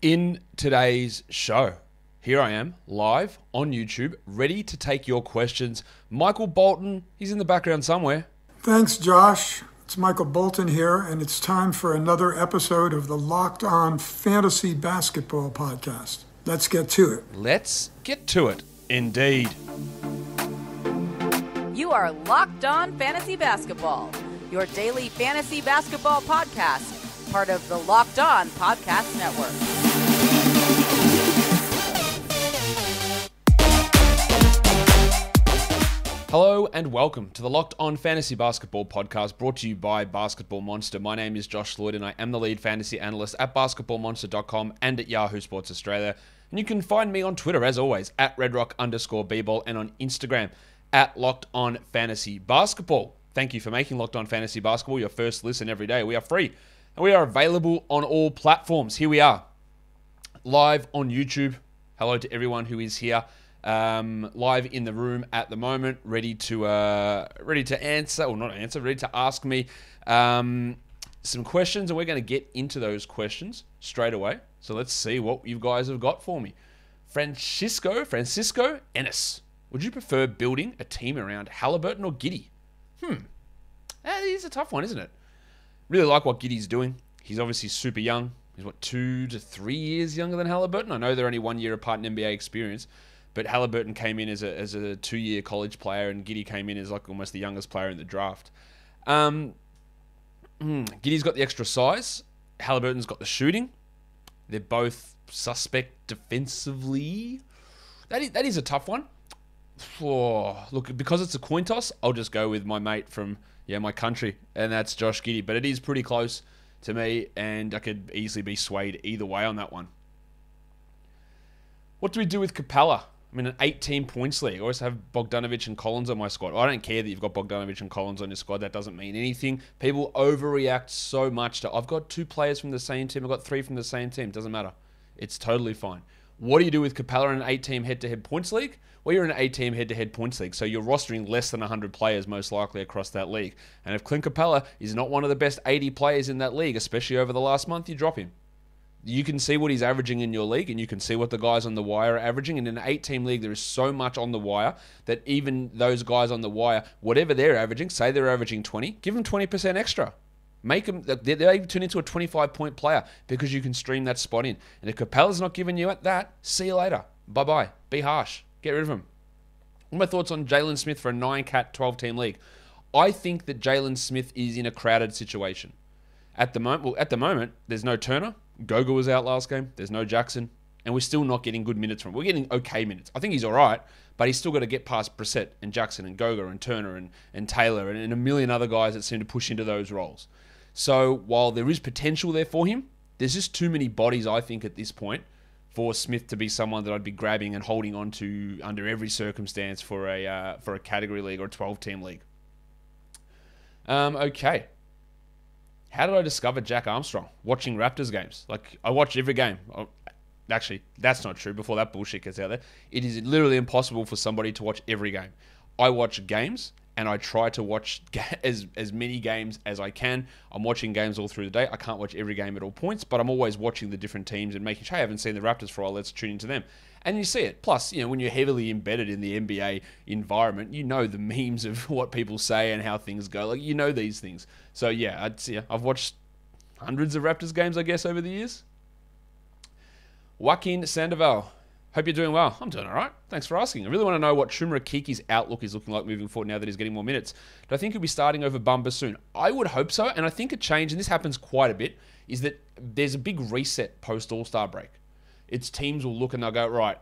In today's show, here I am, live on YouTube, ready to take your questions. Michael Bolton, he's in the background somewhere. Thanks, Josh. It's Michael Bolton here, and it's time for another episode of the Locked On Fantasy Basketball Podcast. Let's get to it. Let's get to it, indeed. You are Locked On Fantasy Basketball, your daily fantasy basketball podcast, part of the Locked On Podcast Network. Hello and welcome to the Locked On Fantasy Basketball podcast brought to you by Basketball Monster. My name is Josh Lloyd and I am the lead fantasy analyst at basketballmonster.com and at Yahoo Sports Australia. And you can find me on Twitter as always at redrock underscore bball and on Instagram at Locked On Fantasy Basketball. Thank you for making Locked On Fantasy Basketball your first listen every day. We are free and we are available on all platforms. Here we are, live on YouTube. Hello to everyone who is here um, live in the room at the moment, ready to uh, ready to answer or not answer, ready to ask me um, some questions, and we're going to get into those questions straight away. So let's see what you guys have got for me. Francisco Francisco Ennis, would you prefer building a team around Halliburton or Giddey? Hmm, that is a tough one, isn't it? Really like what Giddey's doing. He's obviously super young. He's what two to three years younger than Halliburton. I know they're only one year apart in NBA experience, but Halliburton came in as a, as a two year college player, and Giddey came in as like almost the youngest player in the draft. Um, hmm, Giddey's got the extra size. Halliburton's got the shooting. They're both suspect defensively. That is, that is a tough one. Oh, look, because it's a coin toss, I'll just go with my mate from yeah my country, and that's Josh Giddey. But it is pretty close to me, and I could easily be swayed either way on that one. What do we do with Capela? I'm in an 18 points league. I always have Bogdanovic and Collins on my squad. I don't care that you've got Bogdanovic and Collins on your squad. That doesn't mean anything. People overreact so much to, I've got two players from the same team. I've got three from the same team. Doesn't matter. It's totally fine. What do you do with Capela in an eight team head to head points league? Well, you're in an eight team head to head points league. So you're rostering less than 100 players most likely across that league. And if Clint Capela is not one of the best 80 players in that league, especially over the last month, you drop him you can see what he's averaging in your league and you can see what the guys on the wire are averaging. And in an eight team league, there is so much on the wire that even those guys on the wire, whatever they're averaging, say they're averaging 20, give them 20% extra. Make them, they turn into a 25 point player because you can stream that spot in. And if Capela's not giving you that, see you later. Bye bye. Be harsh. Get rid of him. What my thoughts on Jalen Smith for a 9 cat 12 team league? I think that Jalen Smith is in a crowded situation. At the moment, well, at the moment, there's no Turner, Goga was out last game. There's no Jackson. And we're still not getting good minutes from him. We're getting okay minutes. I think he's all right, but he's still got to get past Brissett and Jackson and Goga and Turner and, and Taylor and, and a million other guys that seem to push into those roles. So while there is potential there for him, there's just too many bodies, I think, at this point for Smith to be someone that I'd be grabbing and holding on to under every circumstance for a uh, for a category league or a 12 team league. Um, okay, how did I discover Jack Armstrong? Watching Raptors games. Like, I watch every game. Oh, actually, that's not true. Before that bullshit gets out there, it is literally impossible for somebody to watch every game. I watch games and I try to watch as as many games as I can. I'm watching games all through the day. I can't watch every game at all points, but I'm always watching the different teams and making sure I haven't seen the Raptors for a while. Let's tune into them and you see it. Plus, you know, when you're heavily embedded in the NBA environment, you know the memes of what people say and how things go. Like you know these things. So yeah, I'd, yeah I've watched hundreds of Raptors games, I guess, over the years. Joaquin Sandoval. Hope you're doing well. I'm doing all right. Thanks for asking. I really want to know what Chuma Okeke's outlook is looking like moving forward now that he's getting more minutes. Do I think he'll be starting over Bamba soon? I would hope so. And I think a change, and this happens quite a bit, is that there's a big reset post All Star break its teams will look and they'll go, right,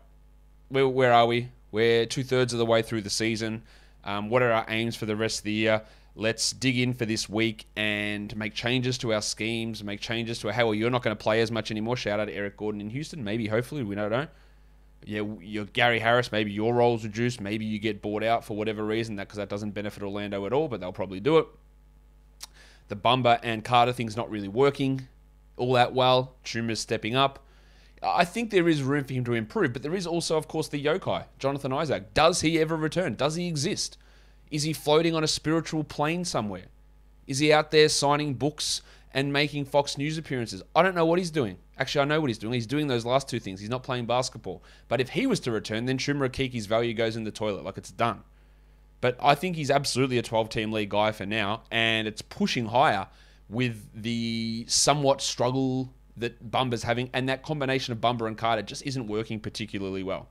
where, where are we? We're two thirds of the way through the season. Um, what are our aims for the rest of the year? Let's dig in for this week and make changes to our schemes, make changes to how well you're not going to play as much anymore. Shout out to Eric Gordon in Houston. Maybe, hopefully, we don't know. Yeah, you're Gary Harris. Maybe your role's reduced. Maybe you get bought out for whatever reason. That because that doesn't benefit Orlando at all, but they'll probably do it. The Bamba and Carter thing's not really working all that well. Chuma's stepping up. I think there is room for him to improve, but there is also, of course, the yokai, Jonathan Isaac. Does he ever return? Does he exist? Is he floating on a spiritual plane somewhere? Is he out there signing books and making Fox News appearances. I don't know what he's doing. Actually, I know what he's doing. He's doing those last two things. He's not playing basketball. But if he was to return, then Chuma Okeke's value goes in the toilet. Like it's done. But I think he's absolutely a 12 team league guy for now, and it's pushing higher with the somewhat struggle that Bamba's having, and that combination of Bumba and Carter just isn't working particularly well.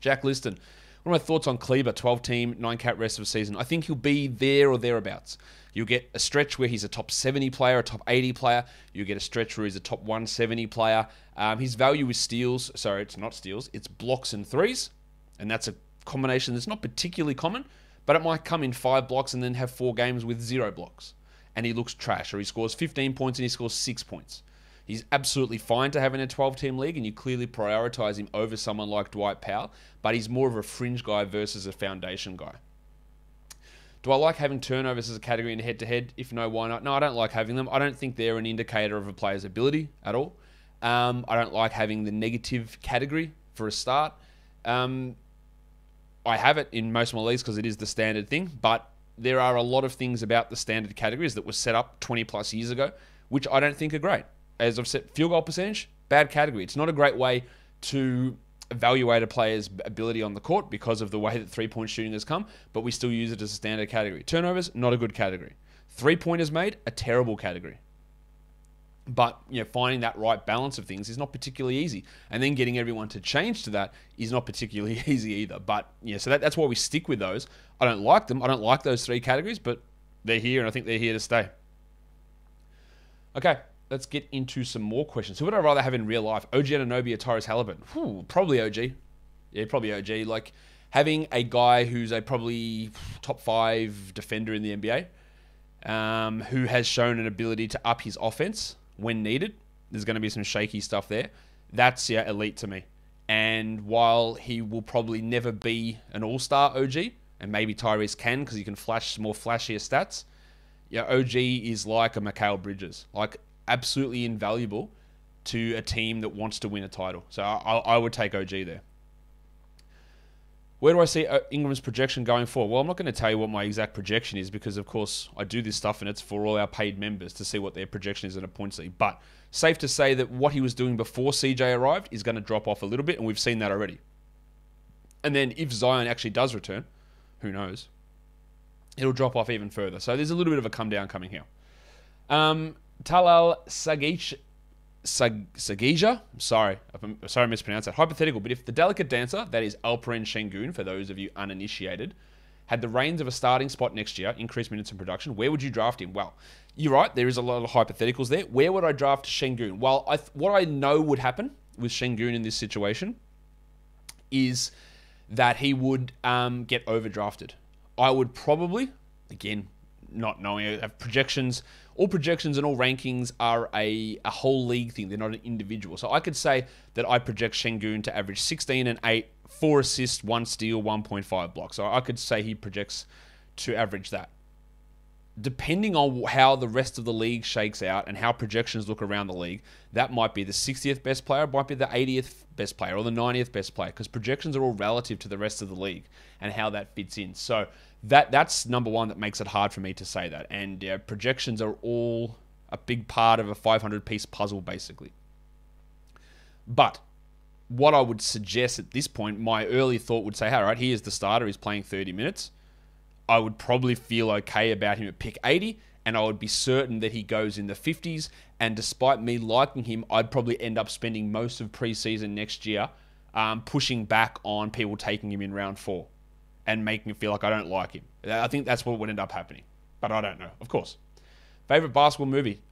Jack Liston, what are my thoughts on Kleber, 12 team, 9 cat rest of the season? I think he'll be there or thereabouts. You'll get a stretch where he's a top 70 player, a top 80 player. You'll get a stretch where he's a top 170 player. Um, his value is steals. Sorry, it's not steals. It's blocks and threes. And that's a combination that's not particularly common, but it might come in five blocks and then have four games with zero blocks. And he looks trash, or he scores 15 points and he scores six points. He's absolutely fine to have in a 12 team league, and you clearly prioritize him over someone like Dwight Powell, but he's more of a fringe guy versus a foundation guy. Do I like having turnovers as a category in head to head? If no, why not? No, I don't like having them. I don't think they're an indicator of a player's ability at all. Um, I don't like having the negative category for a start. Um, I have it in most of my leagues because it is the standard thing, but there are a lot of things about the standard categories that were set up 20 plus years ago, which I don't think are great. As I've said, field goal percentage, bad category. It's not a great way to evaluate a player's ability on the court because of the way that three point shooting has come, but we still use it as a standard category. Turnovers, not a good category. Three pointers made, a terrible category. But you know, finding that right balance of things is not particularly easy, and then getting everyone to change to that is not particularly easy either. But yeah, so that, that's why we stick with those. I don't like them. I don't like those three categories, but they're here, and I think they're here to stay. Okay, let's get into some more questions. Who would I rather have in real life? OG Anunoby or Tyrese Halliburton? Whew, probably OG. Yeah, probably OG. Like having a guy who's a probably top five defender in the NBA, um, who has shown an ability to up his offense when needed. There's going to be some shaky stuff there. That's yeah, elite to me. And while he will probably never be an All Star OG, and maybe Tyrese can because he can flash more flashier stats. Yeah, OG is like a Mikal Bridges. Like absolutely invaluable to a team that wants to win a title. So I, I would take OG there. Where do I see uh, Ingram's projection going forward? Well, I'm not going to tell you what my exact projection is because, of course, I do this stuff and it's for all our paid members to see what their projection is in a points league. But safe to say that what he was doing before CJ arrived is going to drop off a little bit, and we've seen that already. And then if Zion actually does return, who knows? It'll drop off even further. So there's a little bit of a come down coming here. Um, Talal Sagich, Sag, Sagija, sorry, I'm sorry I mispronounced that. Hypothetical, but if the delicate dancer, that is Alperen Sengun, for those of you uninitiated, had the reins of a starting spot next year, increased minutes in production, where would you draft him? Well, you're right, there is a lot of hypotheticals there. Where would I draft Sengun? Well, I, what I know would happen with Sengun in this situation is that he would um, get overdrafted. I would probably, again, not knowing, have projections all projections and all rankings are a, a whole league thing. They're not an individual. So I could say that I project Sengun to average 16 and 8, 4 assists, 1 steal, 1.5 blocks. So I could say he projects to average that. Depending on how the rest of the league shakes out and how projections look around the league, that might be the 60th best player, might be the 80th best player, or the 90th best player, because projections are all relative to the rest of the league and how that fits in. So that that's number one that makes it hard for me to say that. And projections are all a big part of a 500 piece puzzle, basically. But what I would suggest at this point, my early thought would say, all right, he is the starter, he's playing 30 minutes. I would probably feel okay about him at pick 80, and I would be certain that he goes in the 50s. And despite me liking him, I'd probably end up spending most of preseason next year um, pushing back on people taking him in round four and making me feel like I don't like him. I think that's what would end up happening. But I don't know, of course. Favorite basketball movie?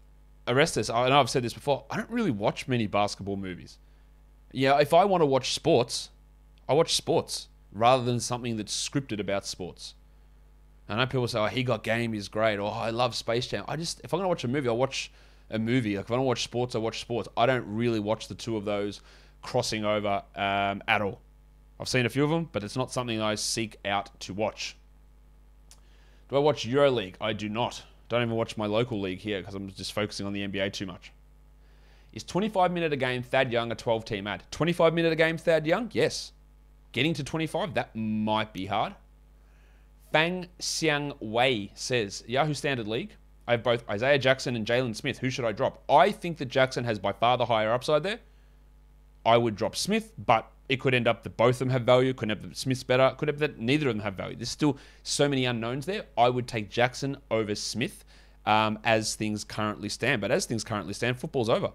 Arrestus. I know I've said this before. I don't really watch many basketball movies. Yeah, if I want to watch sports, I watch sports rather than something that's scripted about sports. I know people say, "Oh, he got game is great," or oh, "I love Space Jam." I just, if I'm gonna watch a movie, I watch a movie. Like if I don't watch sports, I watch sports. I don't really watch the two of those crossing over um, at all. I've seen a few of them, but it's not something I seek out to watch. Do I watch EuroLeague? I do not. Don't even watch my local league here because I'm just focusing on the NBA too much. Is 25 minute a game Thad Young a 12 team ad? 25 minute a game Thad Young? Yes. Getting to 25, that might be hard. Fang Xiang Wei says Yahoo Standard League. I have both Isaiah Jackson and Jalen Smith. Who should I drop? I think that Jackson has by far the higher upside there. I would drop Smith, but it could end up that both of them have value. Could that Smith's better. Could up that neither of them have value. There's still so many unknowns there. I would take Jackson over Smith um, as things currently stand. But as things currently stand, football's over.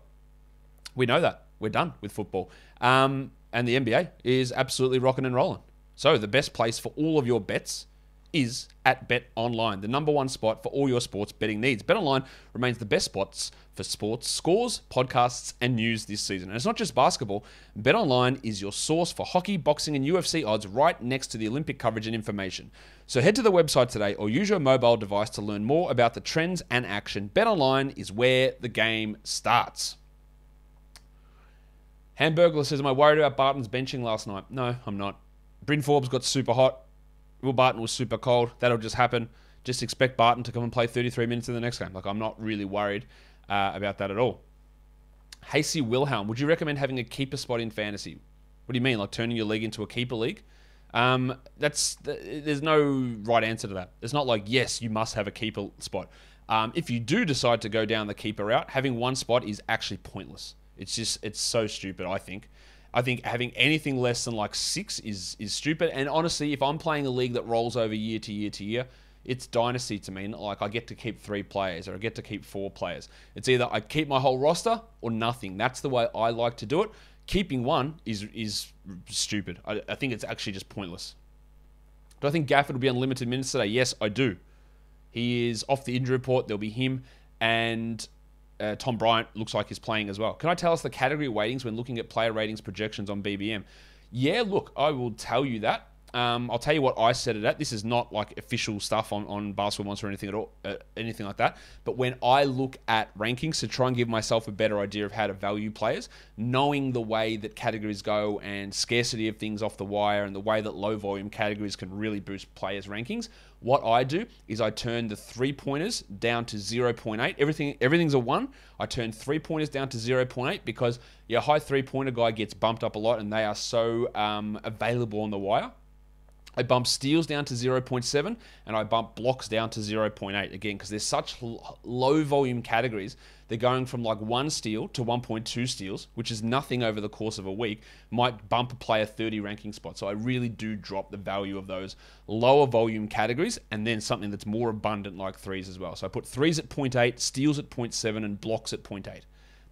We know that. We're done with football. Um, and the NBA is absolutely rocking and rolling. So the best place for all of your bets is at Bet Online, the number one spot for all your sports betting needs. Bet Online remains the best spots for sports scores, podcasts, and news this season. And it's not just basketball. Bet Online is your source for hockey, boxing, and UFC odds right next to the Olympic coverage and information. So head to the website today or use your mobile device to learn more about the trends and action. Bet Online is where the game starts. Hamburglar says, Am I worried about Barton's benching last night? No, I'm not. Bryn Forbes got super hot. Will Barton was super cold. That'll just happen. Just expect Barton to come and play 33 minutes in the next game. Like, I'm not really worried uh, about that at all. Hasey Wilhelm, would you recommend having a keeper spot in fantasy? What do you mean? Like turning your league into a keeper league? Um, that's there's no right answer to that. It's not like yes, you must have a keeper spot. Um, if you do decide to go down the keeper route, having one spot is actually pointless. It's just it's so stupid. I think. I think having anything less than like six is is stupid. And honestly, if I'm playing a league that rolls over year to year to year, it's dynasty to me. Like I get to keep three players or I get to keep four players. It's either I keep my whole roster or nothing. That's the way I like to do it. Keeping one is is stupid. I, I think it's actually just pointless. Do I think Gafford will be unlimited minutes today? Yes, I do. He is off the injury report. There'll be him and uh, Tom Bryant looks like he's playing as well. Can I tell us the category weightings when looking at player ratings projections on BBM? Yeah, look, I will tell you that. Um, I'll tell you what I set it at. This is not like official stuff on, on Basketball Monster or anything at all, uh, anything like that. But when I look at rankings to try and give myself a better idea of how to value players, knowing the way that categories go and scarcity of things off the wire and the way that low volume categories can really boost players' rankings, what I do is I turn the three pointers down to 0.8. Everything everything's a one. I turn three pointers down to 0.8 because your high three pointer guy gets bumped up a lot and they are so um, available on the wire. I bump steals down to 0.7 and I bump blocks down to 0.8 again because they're such low volume categories. They're going from like one steal to 1.2 steals, which is nothing over the course of a week, might bump a player 30 ranking spot. So I really do drop the value of those lower volume categories and then something that's more abundant like threes as well. So I put threes at 0.8, steals at 0.7, and blocks at 0.8.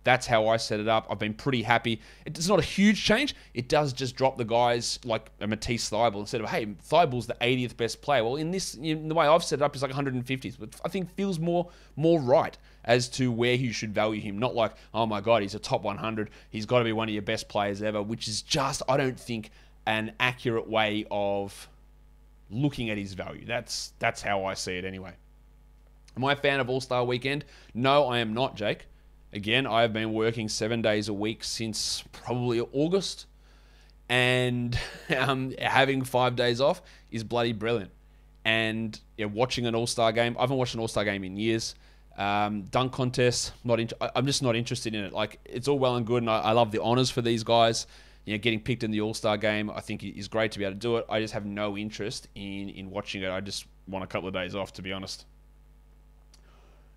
That's how I set it up. I've been pretty happy. It's not a huge change. It does just drop the guys like a Matisse Thybulle instead of, hey, Thybulle's the 80th best player. Well, in this, in the way I've set it up, it's like 150th, but I think feels more more right as to where you should value him. Not like, oh my God, he's a top 100. He's got to be one of your best players ever, which is just, I don't think, an accurate way of looking at his value. That's that's how I see it anyway. Am I a fan of All Star Weekend? No, I am not, Jake. Again, I have been working seven days a week since probably August, and um, having five days off is bloody brilliant. And yeah, watching an All Star game, I haven't watched an All Star game in years. Um, dunk contest, not. In, I'm just not interested in it. Like it's all well and good, and I, I love the honors for these guys. You know, getting picked in the All Star game, I think is great to be able to do it. I just have no interest in in watching it. I just want a couple of days off, to be honest.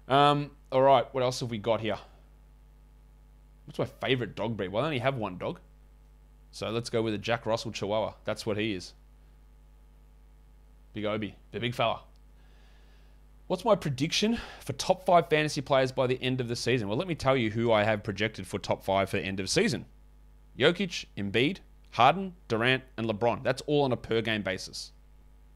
Um, all right, what else have we got here? What's my favorite dog breed? Well, I only have one dog. So let's go with a Jack Russell Chihuahua. That's what he is. Big Obi, the big fella. What's my prediction for top five fantasy players by the end of the season? Well, let me tell you who I have projected for top five for end of season Jokic, Embiid, Harden, Durant, and LeBron. That's all on a per game basis.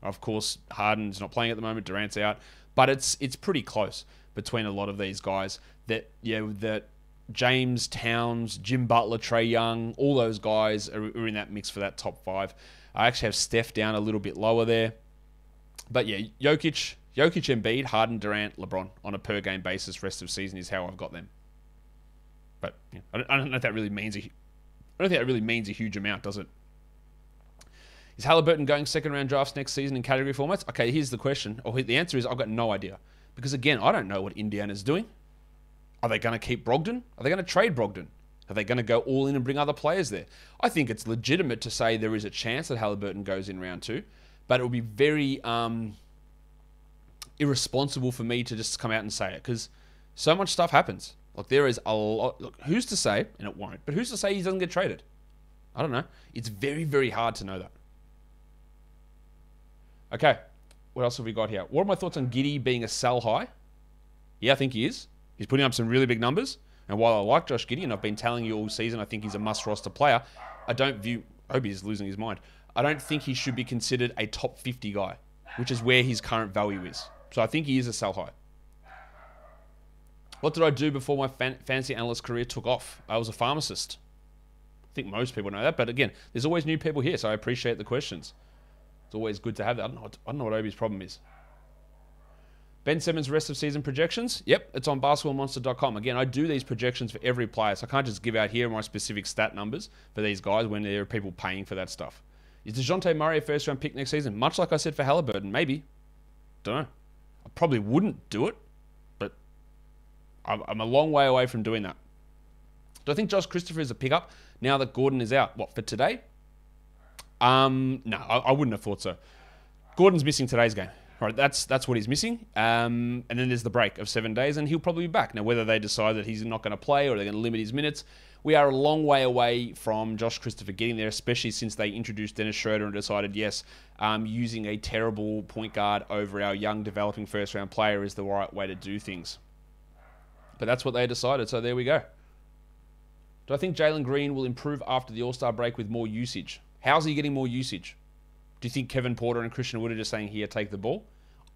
Of course, Harden's not playing at the moment, Durant's out, but it's it's pretty close between a lot of these guys that yeah that James Towns, Jim Butler, Trae Young, all those guys are, are, in that mix for that top five. I actually have Steph down a little bit lower there. But yeah, Jokic, Jokic, Embiid, Harden, Durant, LeBron on a per game basis rest of season is how I've got them. But yeah, I, don't, I don't know if that really means a, I don't think that really means a huge amount, does it? Is Halliburton going second round drafts next season in category formats? Okay, here's the question. Or the answer is I've got no idea. Because again, I don't know what Indiana's doing. Are they going to keep Brogdon? Are they going to trade Brogdon? Are they going to go all in and bring other players there? I think it's legitimate to say there is a chance that Halliburton goes in round two, but it would be very um, irresponsible for me to just come out and say it because so much stuff happens. Like there is a lot. Look, who's to say, and it won't, but who's to say he doesn't get traded? I don't know. It's very, very hard to know that. Okay, what else have we got here? What are my thoughts on Giddey being a sell high? Yeah, I think he is. He's putting up some really big numbers. And while I like Josh Giddey, and I've been telling you all season, I think he's a must roster player. I don't view. I hope he's losing his mind. I don't think he should be considered a top 50 guy, which is where his current value is. So I think he is a sell high. What did I do before my fan- fantasy analyst career took off? I was a pharmacist. I think most people know that, but again, there's always new people here, so I appreciate the questions. It's always good to have that. I don't know I don't know what Obi's problem is. Ben Simmons' rest of season projections. Yep, it's on basketballmonster.com. Again, I do these projections for every player, so I can't just give out here my specific stat numbers for these guys when there are people paying for that stuff. Is DeJounte Murray a first round pick next season? Much like I said for Halliburton, maybe. Don't know. I probably wouldn't do it, but I'm a long way away from doing that. Do I think Josh Christopher is a pickup now that Gordon is out? What, for today? Um, no, I, I wouldn't have thought so. Gordon's missing today's game. Right, that's that's what he's missing. Um, and then there's the break of seven days, and he'll probably be back. Now, whether they decide that he's not going to play or they're going to limit his minutes, we are a long way away from Josh Christopher getting there, especially since they introduced Dennis Schroeder and decided, yes, um, using a terrible point guard over our young developing first round player is the right way to do things. But that's what they decided, so there we go. Do I think Jalen Green will improve after the All Star break with more usage? How's he getting more usage? Do you think Kevin Porter and Christian Wood are just saying, here, take the ball?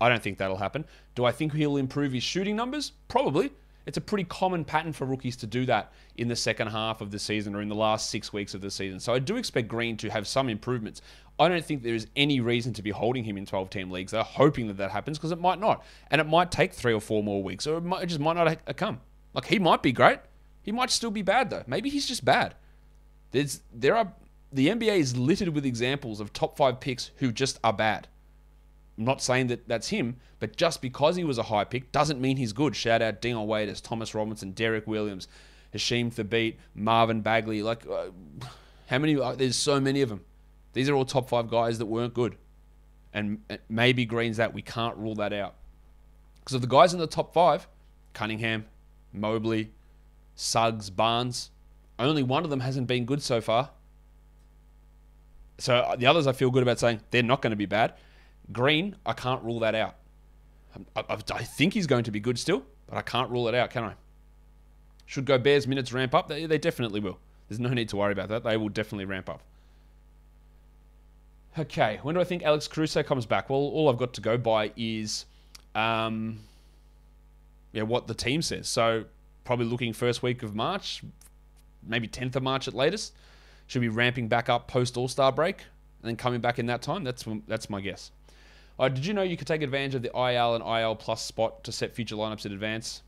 I don't think that'll happen. Do I think he'll improve his shooting numbers? Probably. It's a pretty common pattern for rookies to do that in the second half of the season or in the last six weeks of the season. So I do expect Green to have some improvements. I don't think there is any reason to be holding him in 12 team leagues. They're hoping that that happens because it might not. And it might take three or four more weeks or it, might, it just might not uh, come. Like he might be great. He might still be bad though. Maybe he's just bad. There's there are the NBA is littered with examples of top five picks who just are bad. I'm not saying that that's him, but just because he was a high pick doesn't mean he's good. Shout out Dion Waiters, Thomas Robinson, Derrick Williams, Hasheem Thabeet, Marvin Bagley. Like, uh, how many? Uh, there's so many of them. These are all top five guys that weren't good. And maybe Green's that. We can't rule that out. Because of the guys in the top five, Cunningham, Mobley, Suggs, Barnes, only one of them hasn't been good so far. So uh, the others I feel good about saying they're not going to be bad. Green, I can't rule that out. I, I, I, think he's going to be good still, but I can't rule it out, can I? Should Gobert's minutes ramp up? They, they definitely will. There's no need to worry about that. They will definitely ramp up. Okay, when do I think Alex Caruso comes back? Well, all I've got to go by is, um, yeah, what the team says. So probably looking first week of March, maybe 10th of March at latest. Should be ramping back up post All Star break and then coming back in that time. That's that's my guess. Uh, did you know you could take advantage of the IL and IL plus spot to set future lineups in advance?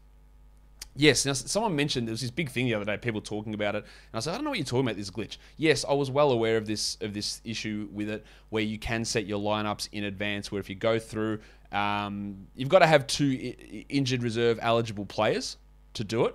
Yes. Now, someone mentioned there was this big thing the other day, people talking about it, and I said, I don't know what you're talking about. This glitch. Yes, I was well aware of this of this issue with it, where you can set your lineups in advance. Where if you go through, um, you've got to have two injured reserve eligible players to do it.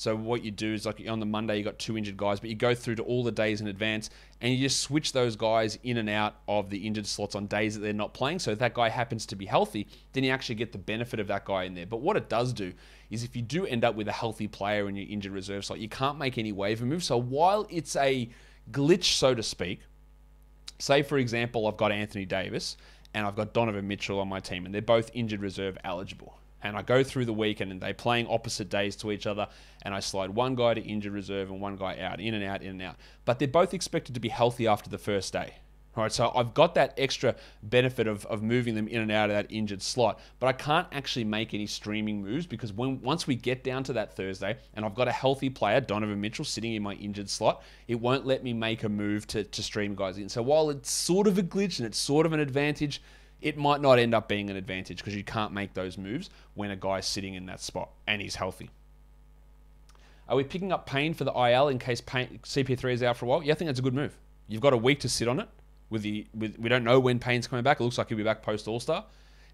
So what you do is like on the Monday you got two injured guys, but you go through to all the days in advance and you just switch those guys in and out of the injured slots on days that they're not playing. So if that guy happens to be healthy, then you actually get the benefit of that guy in there. But what it does do is if you do end up with a healthy player in your injured reserve slot, you can't make any waiver moves. So while it's a glitch, so to speak, say for example I've got Anthony Davis and I've got Donovan Mitchell on my team, and they're both injured reserve eligible and I go through the weekend and they're playing opposite days to each other, and I slide one guy to injured reserve and one guy out, in and out, in and out. But they're both expected to be healthy after the first day. All right, so I've got that extra benefit of, of moving them in and out of that injured slot, but I can't actually make any streaming moves because when once we get down to that Thursday and I've got a healthy player, Donovan Mitchell, sitting in my injured slot, it won't let me make a move to, to stream guys in. So while it's sort of a glitch and it's sort of an advantage, it might not end up being an advantage because you can't make those moves when a guy's sitting in that spot and he's healthy. Are we picking up Payne for the IL in case Payne, CP3 is out for a while? Yeah, I think that's a good move. You've got a week to sit on it. With the with, we don't know when Payne's coming back. It looks like he'll be back post All Star,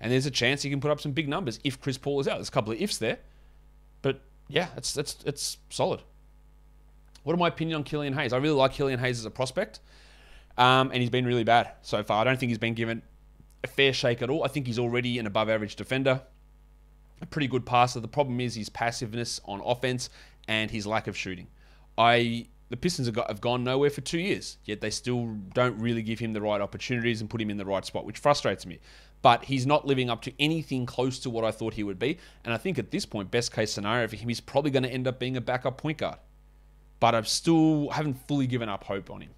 and there's a chance he can put up some big numbers if Chris Paul is out. There's a couple of ifs there, but yeah, it's it's it's solid. What are my opinion on Killian Hayes? I really like Killian Hayes as a prospect, um, and he's been really bad so far. I don't think he's been given a fair shake at all. I think he's already an above average defender, a pretty good passer. The problem is his passiveness on offense and his lack of shooting. I the Pistons have, got, have gone nowhere for two years, yet they still don't really give him the right opportunities and put him in the right spot, which frustrates me. But he's not living up to anything close to what I thought he would be. And I think at this point, best case scenario for him, he's probably going to end up being a backup point guard. But I've still haven't fully given up hope on him.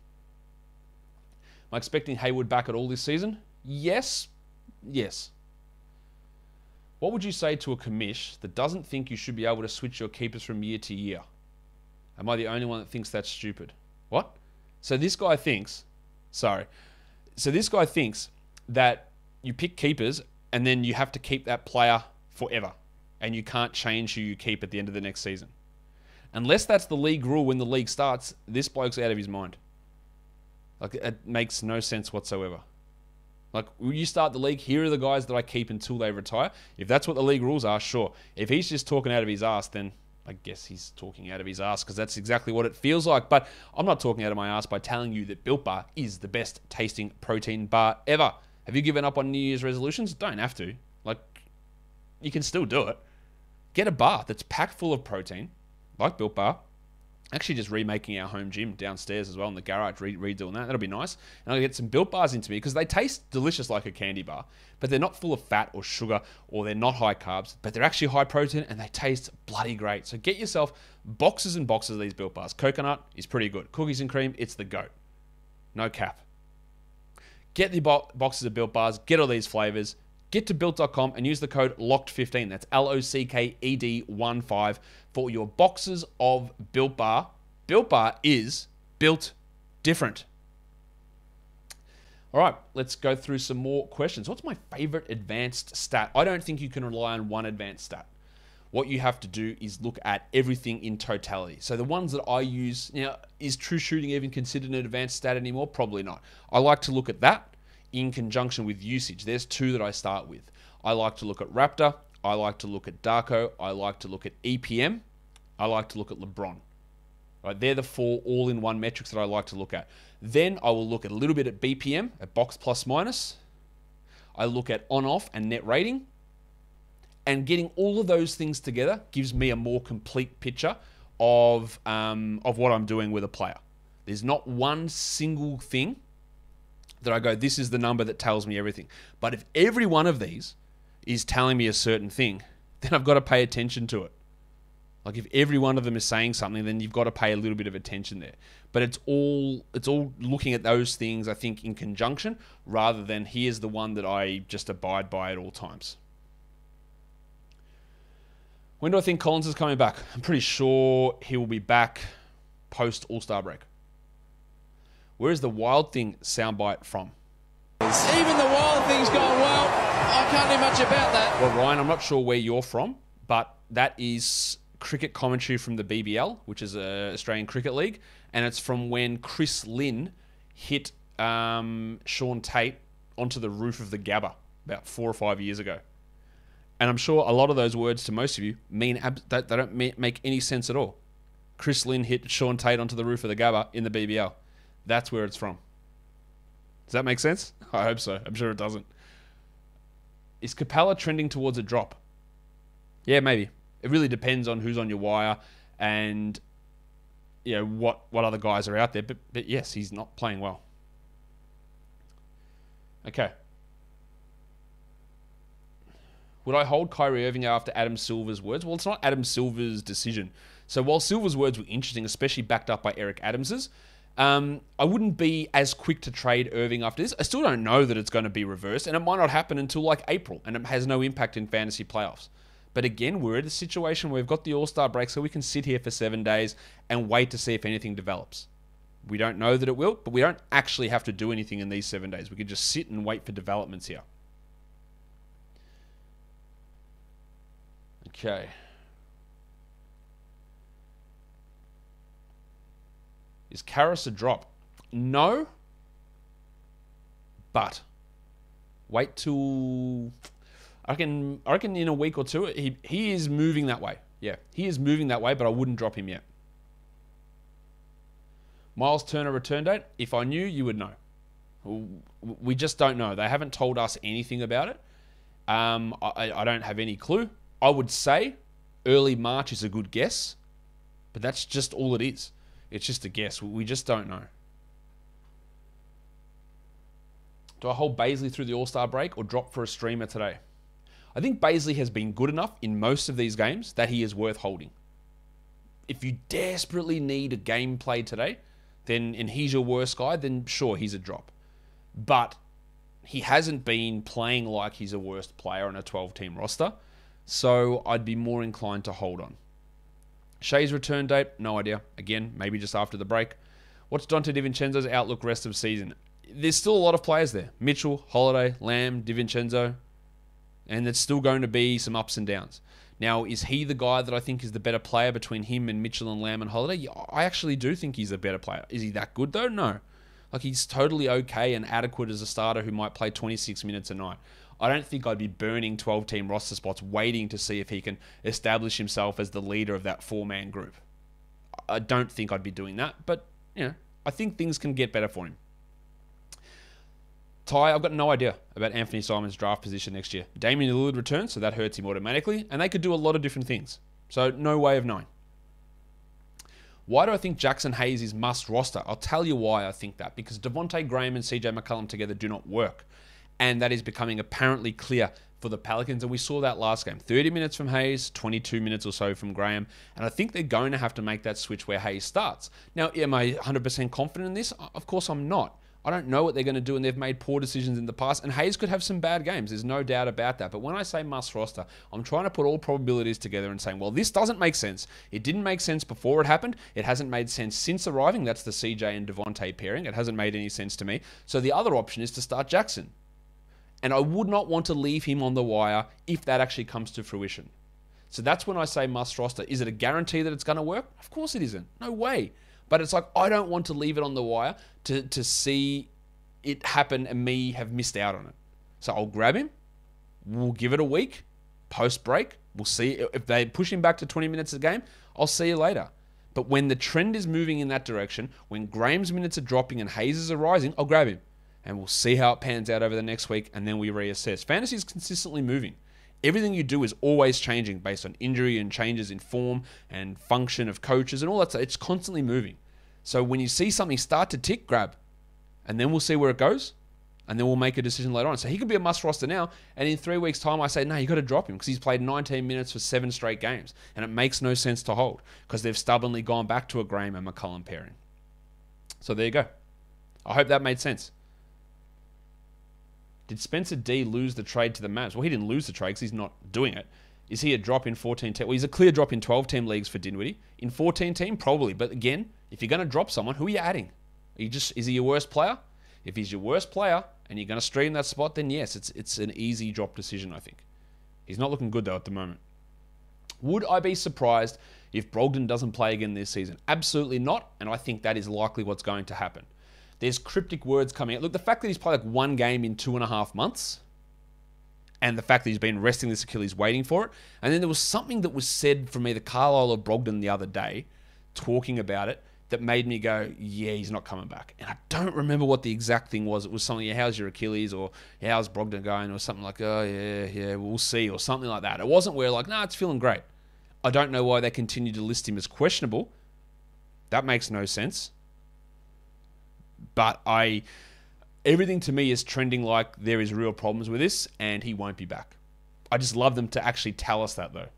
Am I expecting Hayward back at all this season? Yes. Yes. What would you say to a commish that doesn't think you should be able to switch your keepers from year to year? Am I the only one that thinks that's stupid? What? So this guy thinks, sorry. So this guy thinks that you pick keepers and then you have to keep that player forever and you can't change who you keep at the end of the next season. Unless that's the league rule when the league starts, this bloke's out of his mind. Like it makes no sense whatsoever. Like when you start the league, here are the guys that I keep until they retire. If that's what the league rules are, sure. If he's just talking out of his ass, then I guess he's talking out of his ass because that's exactly what it feels like. But I'm not talking out of my ass by telling you that Built Bar is the best tasting protein bar ever. Have you given up on New Year's resolutions? Don't have to. Like, you can still do it. Get a bar that's packed full of protein, like Built Bar, actually just remaking our home gym downstairs as well in the garage, re- redoing that. That'll be nice. And I'll get some built bars into me because they taste delicious like a candy bar, but they're not full of fat or sugar or they're not high carbs, but they're actually high protein and they taste bloody great. So get yourself boxes and boxes of these built bars. Coconut is pretty good. Cookies and cream, it's the goat. No cap. Get the bo- boxes of built bars, get all these flavors. Get to built.com and use the code LOCKED15. That's L O C K E D 1 5 for your boxes of Built Bar. Built Bar is built different. All right, let's go through some more questions. What's my favorite advanced stat? I don't think you can rely on one advanced stat. What you have to do is look at everything in totality. So the ones that I use, now, is true shooting even considered an advanced stat anymore? Probably not. I like to look at that in conjunction with usage. There's two that I start with. I like to look at Raptor. I like to look at Darko. I like to look at EPM. I like to look at LeBron. Right, they're the four all-in-one metrics that I like to look at. Then I will look at a little bit at BPM, at box plus minus. I look at on-off and net rating. And getting all of those things together gives me a more complete picture of um, of what I'm doing with a player. There's not one single thing that I go, this is the number that tells me everything. But if every one of these is telling me a certain thing, then I've got to pay attention to it. Like if every one of them is saying something, then you've got to pay a little bit of attention there. But it's all it's all looking at those things, I think, in conjunction, rather than here's the one that I just abide by at all times. When do I think Collins is coming back? I'm pretty sure he will be back post All Star break. Where is the Wild Thing soundbite from? Even the Wild Thing's gone well. I can't do much about that. Well, Ryan, I'm not sure where you're from, but that is cricket commentary from the BBL, which is a Australian Cricket League, and it's from when Chris Lynn hit um, Shaun Tait onto the roof of the Gabba about four or five years ago. And I'm sure a lot of those words to most of you mean ab- that they don't make any sense at all. Chris Lynn hit Shaun Tait onto the roof of the Gabba in the BBL. That's where it's from. Does that make sense? I hope so. I'm sure it doesn't. Is Capela trending towards a drop? Yeah, maybe. It really depends on who's on your wire and you know what what other guys are out there. But but yes, he's not playing well. Okay. Would I hold Kyrie Irving after Adam Silver's words? Well, it's not Adam Silver's decision. So while Silver's words were interesting, especially backed up by Eric Adams's, um, I wouldn't be as quick to trade Irving after this. I still don't know that it's going to be reversed, and it might not happen until like April, and it has no impact in fantasy playoffs. But again, we're at a situation where we've got the All Star break, so we can sit here for seven days and wait to see if anything develops. We don't know that it will, but we don't actually have to do anything in these seven days. We can just sit and wait for developments here. Okay. Is Caris a drop? No. But wait till I reckon I reckon in a week or two he he is moving that way. Yeah, he is moving that way, but I wouldn't drop him yet. Miles Turner return date. If I knew, you would know. We just don't know. They haven't told us anything about it. Um, I, I don't have any clue. I would say early March is a good guess, but that's just all it is. It's just a guess. We just don't know. Do I hold Bazley through the All Star break or drop for a streamer today? I think Bazley has been good enough in most of these games that he is worth holding. If you desperately need a game play today, then and he's your worst guy, then sure he's a drop. But he hasn't been playing like he's a worst player on a 12 team roster, so I'd be more inclined to hold on. Shai's return date, no idea. Again, maybe just after the break. What's Donte DiVincenzo's outlook rest of season? There's still a lot of players there. Mitchell, Holiday, Lamb, DiVincenzo, and there's still going to be some ups and downs. Now, is he the guy that I think is the better player between him and Mitchell and Lamb and Holiday? I actually do think he's a better player. Is he that good though? No. Like he's totally okay and adequate as a starter who might play 26 minutes a night. I don't think I'd be burning 12 team roster spots waiting to see if he can establish himself as the leader of that four man group. I don't think I'd be doing that, but you know, I think things can get better for him. Ty, I've got no idea about Anthony Simon's draft position next year. Damian Lillard returns, so that hurts him automatically, and they could do a lot of different things. So no way of knowing. Why do I think Jaxson Hayes is must roster? I'll tell you why I think that. Because Devonte Graham and CJ McCollum together do not work. And that is becoming apparently clear for the Pelicans. And we saw that last game 30 minutes from Hayes, 22 minutes or so from Graham. And I think they're going to have to make that switch where Hayes starts. Now, am I 100% confident in this? Of course, I'm not. I don't know what they're going to do, and they've made poor decisions in the past. And Hayes could have some bad games. There's no doubt about that. But when I say must roster, I'm trying to put all probabilities together and saying, well, this doesn't make sense. It didn't make sense before it happened. It hasn't made sense since arriving. That's the CJ and Devonte pairing. It hasn't made any sense to me. So the other option is to start Jaxson. And I would not want to leave him on the wire if that actually comes to fruition. So that's when I say must roster. Is it a guarantee that it's going to work? Of course it isn't. No way. But it's like I don't want to leave it on the wire to to see it happen and me have missed out on it. So I'll grab him. We'll give it a week post break. We'll see if they push him back to 20 minutes a game. I'll see you later. But when the trend is moving in that direction, when Graham's minutes are dropping and Hayes are rising, I'll grab him. And we'll see how it pans out over the next week and then we reassess. Fantasy is consistently moving. Everything you do is always changing based on injury and changes in form and function of coaches and all that stuff. It's constantly moving. So when you see something start to tick, grab. And then we'll see where it goes. And then we'll make a decision later on. So he could be a must roster now. And in three weeks' time, I say, no, you've got to drop him because he's played 19 minutes for seven straight games. And it makes no sense to hold because they've stubbornly gone back to a Graham and McCollum pairing. So there you go. I hope that made sense. Did Spencer D lose the trade to the Mavs? Well, he didn't lose the trade because he's not doing it. Is he a drop in 14 team? Well, he's a clear drop in 12 team leagues for Dinwiddie. In 14 team, probably. But again, if you're going to drop someone, who are you adding? Are you just is he your worst player? If he's your worst player and you're going to stream that spot, then yes, it's it's an easy drop decision. I think he's not looking good though at the moment. Would I be surprised if Brogdon doesn't play again this season? Absolutely not, and I think that is likely what's going to happen. There's cryptic words coming out. Look, the fact that he's played like one game in two and a half months, and the fact that he's been resting this Achilles waiting for it. And then there was something that was said from either Carlisle or Brogdon the other day, talking about it, that made me go, yeah, he's not coming back. And I don't remember what the exact thing was. It was something, yeah, how's your Achilles? Or how's Brogdon going? Or something like, oh, yeah, yeah, we'll see. Or something like that. It wasn't where like, nah, it's feeling great. I don't know why they continue to list him as questionable. That makes no sense. But I, everything to me is trending like there is real problems with this and he won't be back. I just love them to actually tell us that though.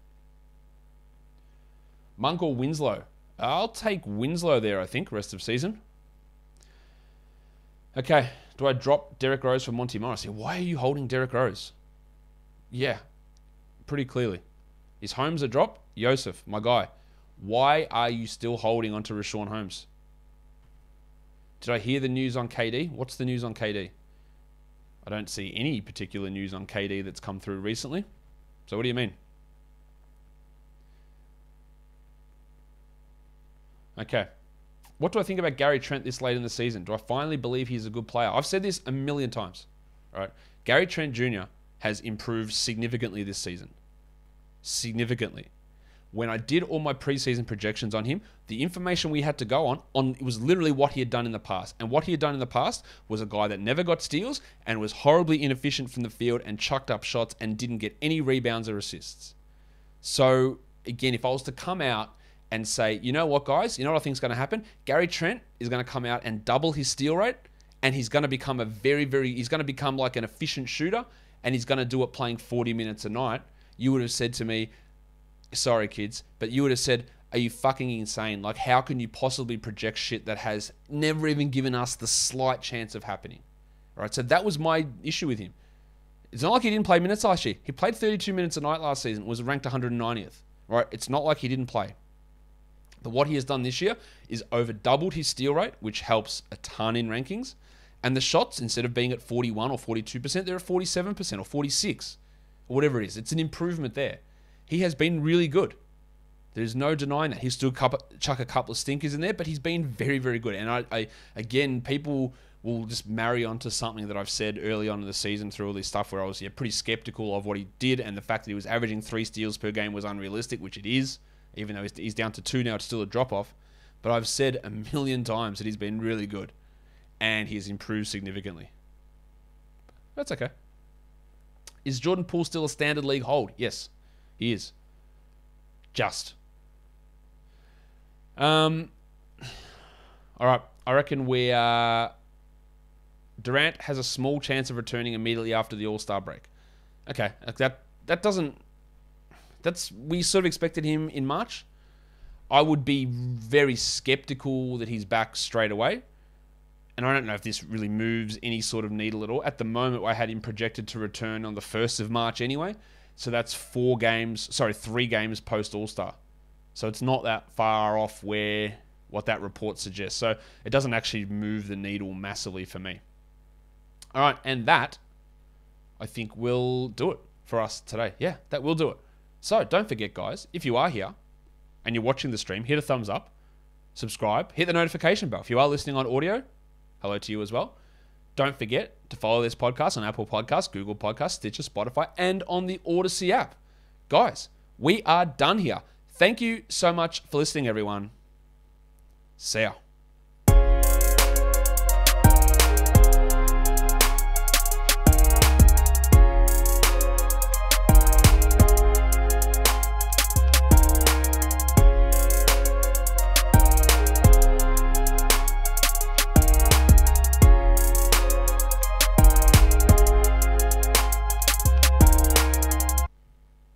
Monk or Winslow? I'll take Winslow there, I think, rest of season. Okay, do I drop Derrick Rose for Monte Morris? Why are you holding Derrick Rose? Yeah, pretty clearly. Is Holmes a drop? Joseph, my guy. Why are you still holding onto Richaun Holmes? Did I hear the news on KD? What's the news on KD? I don't see any particular news on KD that's come through recently. So what do you mean? Okay. What do I think about Gary Trent this late in the season? Do I finally believe he's a good player? I've said this a million times. Right? Gary Trent Jr. has improved significantly this season. Significantly. When I did all my preseason projections on him, the information we had to go on on it was literally what he had done in the past. And what he had done in the past was a guy that never got steals and was horribly inefficient from the field and chucked up shots and didn't get any rebounds or assists. So again, if I was to come out and say, you know what, guys, you know what I think is going to happen? Gary Trent is going to come out and double his steal rate, and he's going to become a very, very, he's going to become like an efficient shooter, and he's going to do it playing 40 minutes a night. You would have said to me, sorry, kids, but you would have said, are you fucking insane? Like, how can you possibly project shit that has never even given us the slight chance of happening? Right. So that was my issue with him. It's not like he didn't play minutes last year. He played 32 minutes a night last season, was ranked 190th. Right. It's not like he didn't play. But what he has done this year is over doubled his steal rate, which helps a ton in rankings. And the shots, instead of being at 41 or 42%, they're at 47% or 46 or whatever it is. It's an improvement there. He has been really good. There's no denying that. He's still chuck a couple of stinkers in there, but he's been very, very good. And I, I again, people will just marry onto something that I've said early on in the season through all this stuff where I was yeah, pretty skeptical of what he did and the fact that he was averaging three steals per game was unrealistic, which it is. Even though he's down to two now, it's still a drop off. But I've said a million times that he's been really good and he's improved significantly. That's okay. Is Jordan Poole still a standard league hold? Yes, is. Just. Um. All right, I reckon we are. Durant has a small chance of returning immediately after the All Star break. Okay, that that doesn't. That's we sort of expected him in March. I would be very skeptical that he's back straight away. And I don't know if this really moves any sort of needle at all. At the moment, I had him projected to return on the 1st of March anyway. So that's four games, sorry, three games post All Star. So it's not that far off where what that report suggests. So it doesn't actually move the needle massively for me. All right, and that I think will do it for us today. Yeah, that will do it. So don't forget, guys, if you are here and you're watching the stream, hit a thumbs up, subscribe, hit the notification bell. If you are listening on audio, hello to you as well. Don't forget to follow this podcast on Apple Podcasts, Google Podcasts, Stitcher, Spotify, and on the Odyssey app. Guys, we are done here. Thank you so much for listening, everyone. See ya.